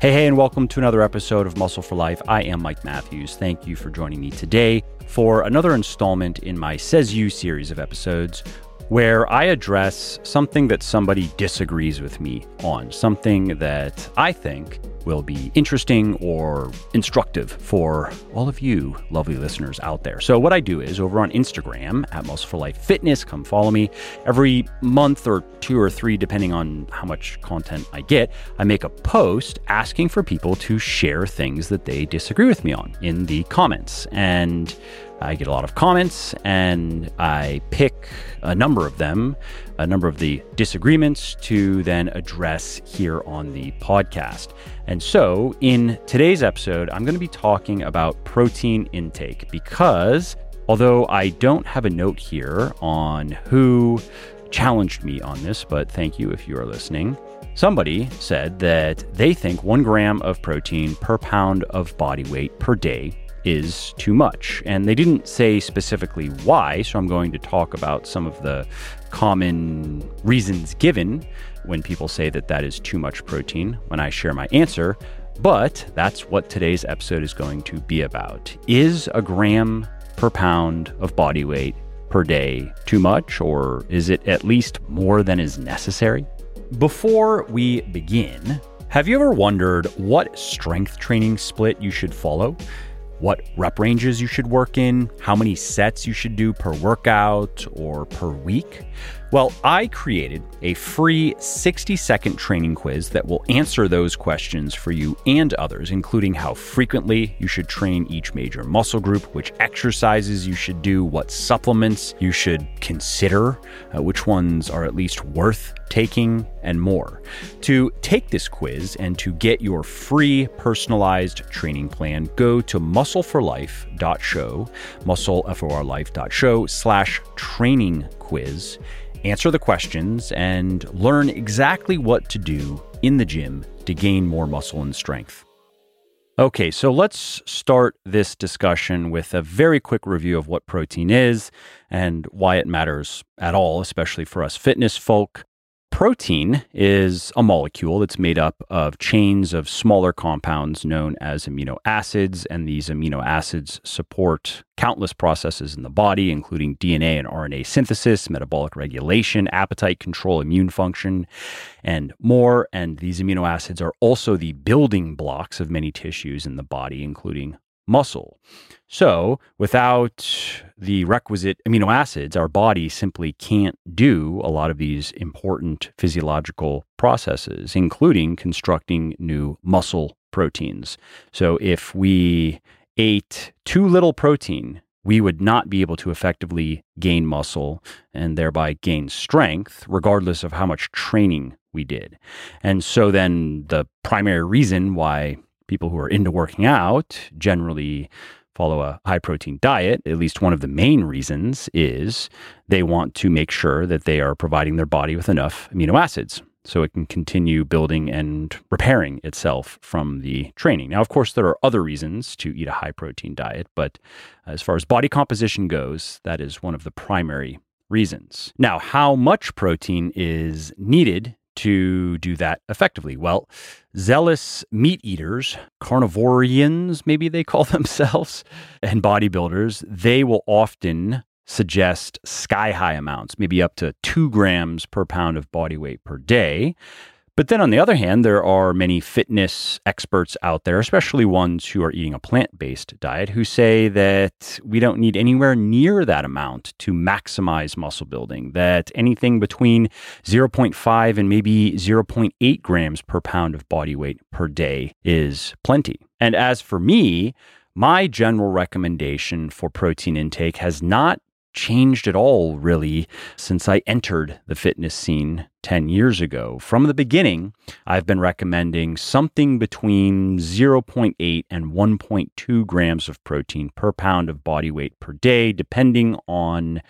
Hey, hey, and welcome to another episode of Muscle for Life. I am Mike Matthews. Thank you for joining me today for another installment in my Says You series of episodes where I address something that somebody disagrees with me on, something that I think will be interesting or instructive for all of you lovely listeners out there. So, what I do is over on Instagram at Muscle for Life Fitness, come follow me every month or two or three, depending on how much content I get. I make a post asking for people to share things that they disagree with me on in the comments. And I get a lot of comments and I pick a number of them, a number of the disagreements to then address here on the podcast. And so in today's episode, I'm going to be talking about protein intake because although I don't have a note here on who challenged me on this, but thank you if you are listening. Somebody said that they think one gram of protein per pound of body weight per day is too much. And they didn't say specifically why, so I'm going to talk about some of the common reasons given when people say that that is too much protein when I share my answer. But that's what today's episode is going to be about. Is a gram per pound of body weight per day too much, or is it at least more than is necessary? Before we begin, have you ever wondered what strength training split you should follow? What rep ranges you should work in, how many sets you should do per workout or per week? Well, I created a free 60 second training quiz that will answer those questions for you and others, including how frequently you should train each major muscle group, which exercises you should do, what supplements you should consider, uh, which ones are at least worth taking, and more. To take this quiz and to get your free personalized training plan, go to muscleforlife.show, muscleforlife.show slash training quiz answer the questions, and learn exactly what to do in the gym to gain more muscle and strength. Okay, so let's start this discussion with a very quick review of what protein is and why it matters at all, especially for us fitness folk. Protein is a molecule that's made up of chains of smaller compounds known as amino acids, and these amino acids support countless processes in the body, including DNA and RNA synthesis, metabolic regulation, appetite control, immune function, and more. And these amino acids are also the building blocks of many tissues in the body, including muscle. So, without the requisite amino acids, our body simply can't do a lot of these important physiological processes, including constructing new muscle proteins. So, if we ate too little protein, we would not be able to effectively gain muscle and thereby gain strength, regardless of how much training we did. And so, then the primary reason why people who are into working out generally follow a high protein diet, at least one of the main reasons is they want to make sure that they are providing their body with enough amino acids so it can continue building and repairing itself from the training. Now, of course, there are other reasons to eat a high protein diet, but as far as body composition goes, that is one of the primary reasons. Now, how much protein is needed to do that effectively? Well, zealous meat eaters, carnivorians, maybe they call themselves, and bodybuilders, they will often suggest sky high amounts, maybe up to two grams per pound of body weight per day. But then on the other hand, there are many fitness experts out there, especially ones who are eating a plant based diet, who say that we don't need anywhere near that amount to maximize muscle building, that anything between 0.5 and maybe 0.8 grams per pound of body weight per day is plenty. And as for me, my general recommendation for protein intake has not changed at all, really, since I entered the fitness scene 10 years ago. From the beginning, I've been recommending something between 0.8 and 1.2 grams of protein per pound of body weight per day, depending on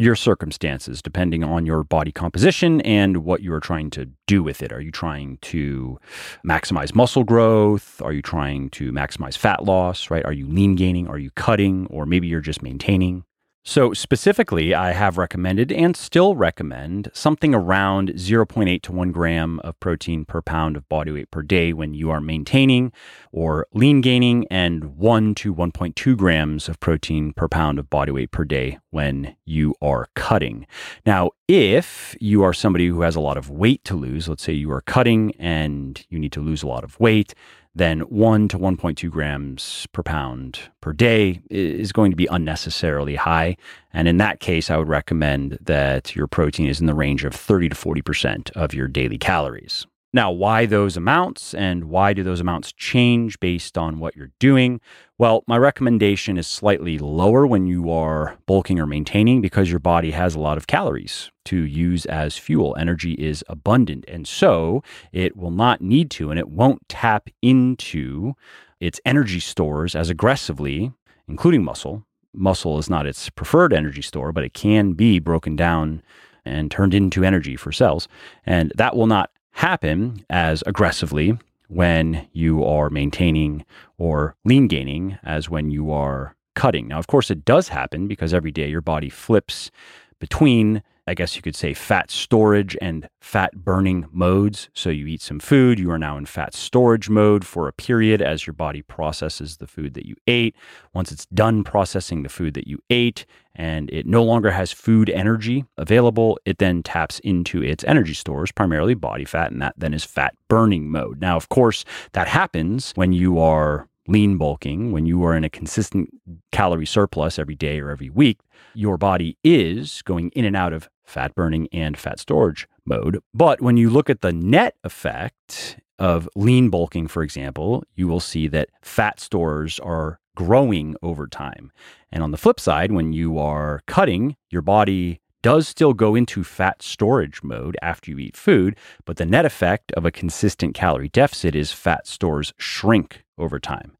your circumstances, depending on your body composition and what you are trying to do with it. Are you trying to maximize muscle growth? Are you trying to maximize fat loss, right? Are you lean gaining? Are you cutting? Or maybe you're just maintaining? So, specifically, I have recommended and still recommend something around 0.8 to 1 gram of protein per pound of body weight per day when you are maintaining or lean gaining, and 1 to 1.2 grams of protein per pound of body weight per day when you are cutting. Now, if you are somebody who has a lot of weight to lose, let's say you are cutting and you need to lose a lot of weight, then 1 to 1.2 grams per pound per day is going to be unnecessarily high. And in that case, I would recommend that your protein is in the range of 30 to 40% of your daily calories. Now, why those amounts and why do those amounts change based on what you're doing? Well, my recommendation is slightly lower when you are bulking or maintaining because your body has a lot of calories to use as fuel. Energy is abundant, and so it will not need to and it won't tap into its energy stores as aggressively, including muscle. Muscle is not its preferred energy store, but it can be broken down and turned into energy for cells. And that will not happen as aggressively when you are maintaining or lean gaining as when you are cutting. Now, of course, it does happen because every day your body flips between I guess you could say fat storage and fat burning modes. So you eat some food, you are now in fat storage mode for a period as your body processes the food that you ate. Once it's done processing the food that you ate and it no longer has food energy available, it then taps into its energy stores, primarily body fat, and that then is fat burning mode. Now, of course, that happens when you are lean bulking, when you are in a consistent calorie surplus every day or every week, your body is going in and out of fat burning and fat storage mode. But when you look at the net effect of lean bulking, for example, you will see that fat stores are growing over time. And on the flip side, when you are cutting, your body does still go into fat storage mode after you eat food, but the net effect of a consistent calorie deficit is fat stores shrink over time.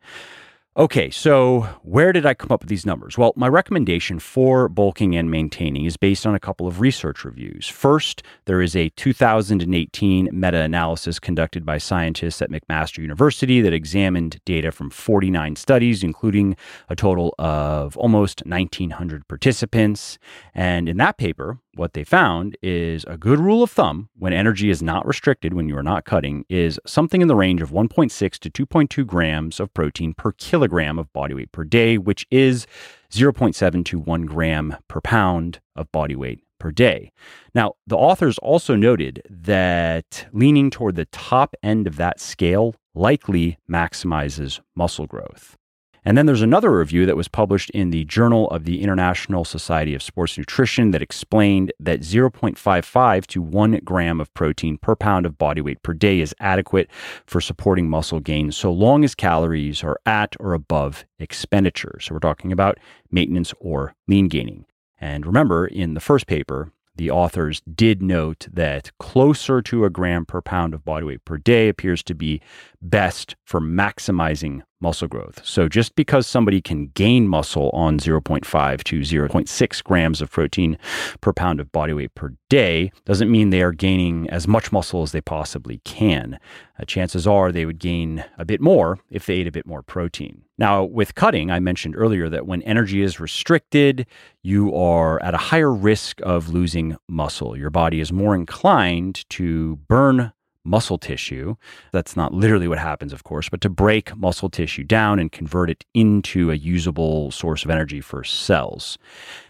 Okay, so where did I come up with these numbers? Well, my recommendation for bulking and maintaining is based on a couple of research reviews. First, there is a 2018 meta analysis conducted by scientists at McMaster University that examined data from 49 studies, including a total of almost 1,900 participants. And in that paper, what they found is a good rule of thumb when energy is not restricted, when you are not cutting, is something in the range of 1.6 to 2.2 grams of protein per kilogram of body weight per day, which is 0.7 to 1 gram per pound of body weight per day. Now, the authors also noted that leaning toward the top end of that scale likely maximizes muscle growth. And then there's another review that was published in the Journal of the International Society of Sports Nutrition that explained that 0.55 to 1 gram of protein per pound of body weight per day is adequate for supporting muscle gain so long as calories are at or above expenditure. So we're talking about maintenance or lean gaining. And remember, in the first paper, the authors did note that closer to a gram per pound of body weight per day appears to be best for maximizing muscle growth. So just because somebody can gain muscle on 0.5 to 0.6 grams of protein per pound of body weight per day doesn't mean they are gaining as much muscle as they possibly can. Uh, chances are they would gain a bit more if they ate a bit more protein. Now, with cutting, I mentioned earlier that when energy is restricted, you are at a higher risk of losing muscle. Your body is more inclined to burn muscle tissue. That's not literally what happens, of course, but to break muscle tissue down and convert it into a usable source of energy for cells.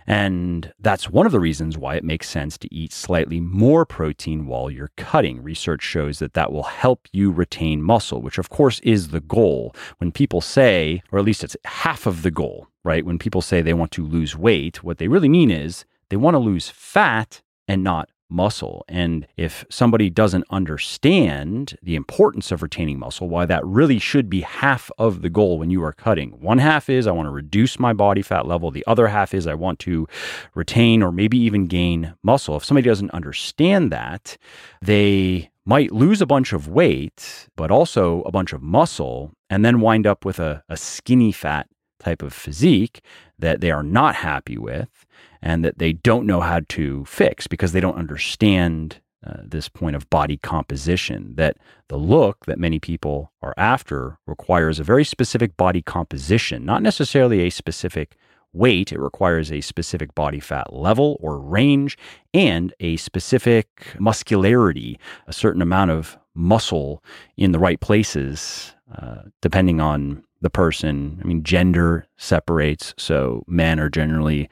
And that's one of the reasons why it makes sense to eat slightly more protein while you're cutting. Research shows that that will help you retain muscle, which of course is the goal. When people say, or at least it's half of the goal, right? When people say they want to lose weight, what they really mean is they want to lose fat and not muscle. And if somebody doesn't understand the importance of retaining muscle, why that really should be half of the goal when you are cutting. One half is I want to reduce my body fat level, the other half is I want to retain or maybe even gain muscle. If somebody doesn't understand that, they might lose a bunch of weight, but also a bunch of muscle, and then wind up with a, a skinny fat type of physique that they are not happy with and that they don't know how to fix because they don't understand uh, this point of body composition that the look that many people are after requires a very specific body composition, not necessarily a specific weight, it requires a specific body fat level or range and a specific muscularity, a certain amount of muscle in the right places, uh, depending on the person. I mean, gender separates. So men are generally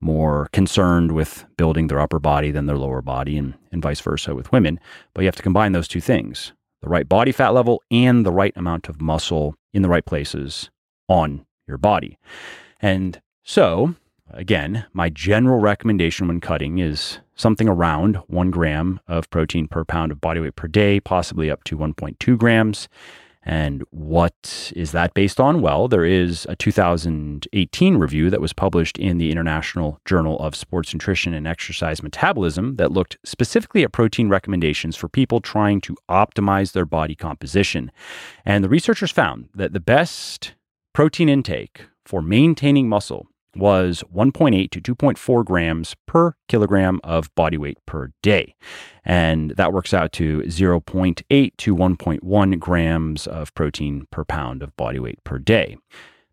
more concerned with building their upper body than their lower body, and, and vice versa with women. But you have to combine those two things the right body fat level and the right amount of muscle in the right places on your body. And so, again, my general recommendation when cutting is something around one gram of protein per pound of body weight per day, possibly up to 1.2 grams. And what is that based on? Well, there is a 2018 review that was published in the International Journal of Sports Nutrition and Exercise Metabolism that looked specifically at protein recommendations for people trying to optimize their body composition. And the researchers found that the best protein intake for maintaining muscle was 1.8 to 2.4 grams per kilogram of body weight per day. And that works out to 0.8 to 1.1 grams of protein per pound of body weight per day.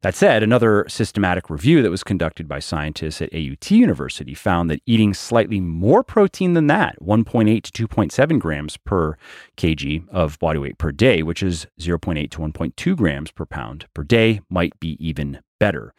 That said, another systematic review that was conducted by scientists at AUT University found that eating slightly more protein than that, 1.8 to 2.7 grams per kg of body weight per day, which is 0.8 to 1.2 grams per pound per day, might be even better.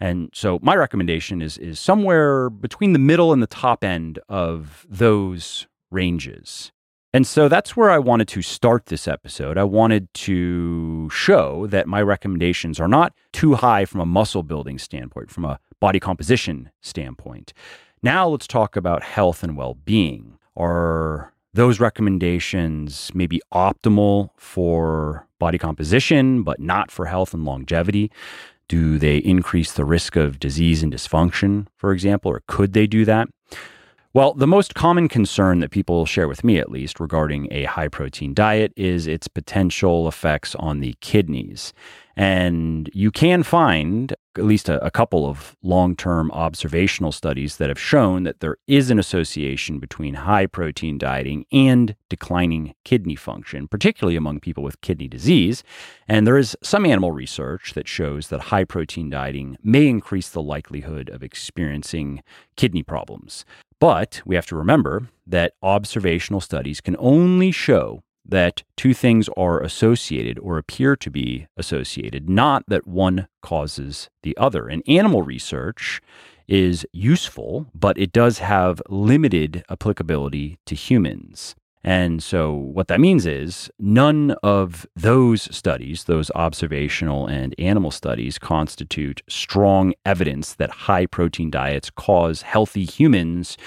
And so my recommendation is is somewhere between the middle and the top end of those ranges. And so that's where I wanted to start this episode. I wanted to show that my recommendations are not too high from a muscle building standpoint, from a body composition standpoint. Now let's talk about health and well being. Are those recommendations maybe optimal for body composition, but not for health and longevity? Do they increase the risk of disease and dysfunction, for example, or could they do that? Well, the most common concern that people share with me, at least, regarding a high protein diet is its potential effects on the kidneys. And you can find at least a, a couple of long term observational studies that have shown that there is an association between high protein dieting and declining kidney function, particularly among people with kidney disease. And there is some animal research that shows that high protein dieting may increase the likelihood of experiencing kidney problems. But we have to remember that observational studies can only show that two things are associated or appear to be associated, not that one causes the other. And animal research is useful, but it does have limited applicability to humans. And so, what that means is none of those studies, those observational and animal studies, constitute strong evidence that high protein diets cause healthy humans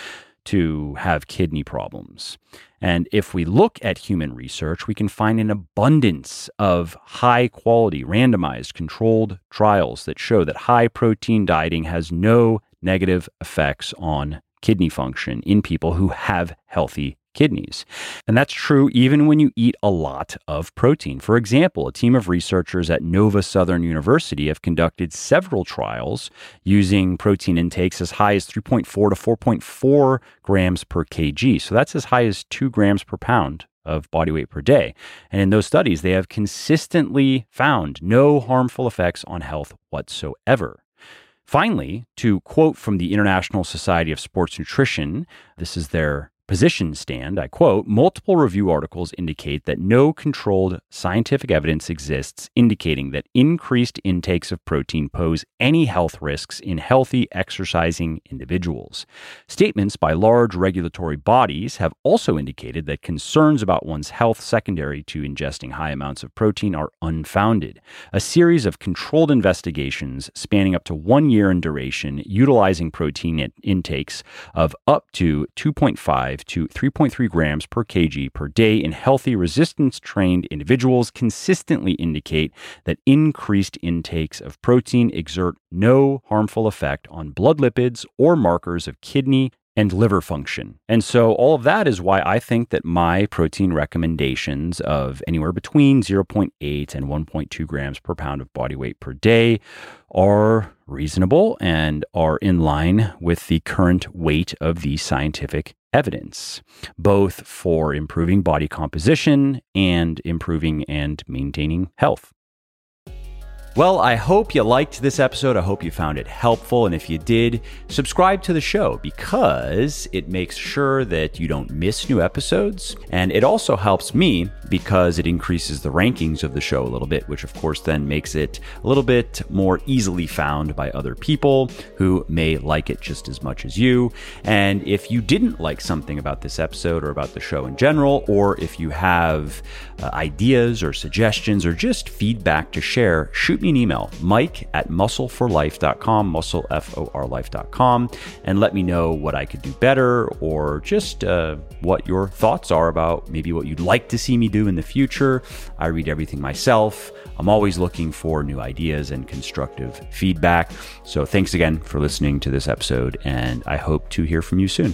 to have kidney problems. And if we look at human research, we can find an abundance of high quality, randomized, controlled trials that show that high protein dieting has no negative effects on kidney function in people who have healthy kidneys. And that's true even when you eat a lot of protein. For example, a team of researchers at Nova Southern University have conducted several trials using protein intakes as high as 3.4 to 4.4 grams per kg. So that's as high as 2 grams per pound of body weight per day. And in those studies, they have consistently found no harmful effects on health whatsoever. Finally, to quote from the International Society of Sports Nutrition, this is their position stand, I quote, multiple review articles indicate that no controlled scientific evidence exists indicating that increased intakes of protein pose any health risks in healthy exercising individuals. Statements by large regulatory bodies have also indicated that concerns about one's health secondary to ingesting high amounts of protein are unfounded. A series of controlled investigations spanning up to one year in duration, utilizing protein intakes of up to 2.5 to 3.3 grams per kg per day in healthy resistance trained individuals consistently indicate that increased intakes of protein exert no harmful effect on blood lipids or markers of kidney and liver function. And so, all of that is why I think that my protein recommendations of anywhere between 0.8 and 1.2 grams per pound of body weight per day are reasonable and are in line with the current weight of the scientific evidence, both for improving body composition and improving and maintaining health. Well, I hope you liked this episode. I hope you found it helpful. And if you did, subscribe to the show because it makes sure that you don't miss new episodes. And it also helps me because it increases the rankings of the show a little bit, which of course then makes it a little bit more easily found by other people who may like it just as much as you. And if you didn't like something about this episode or about the show in general, or if you have uh, ideas or suggestions or just feedback to share, shoot me me an email, mike at muscleforlife.com, muscle, F-O-R life.com, and let me know what I could do better or just uh, what your thoughts are about maybe what you'd like to see me do in the future. I read everything myself. I'm always looking for new ideas and constructive feedback. So thanks again for listening to this episode, and I hope to hear from you soon.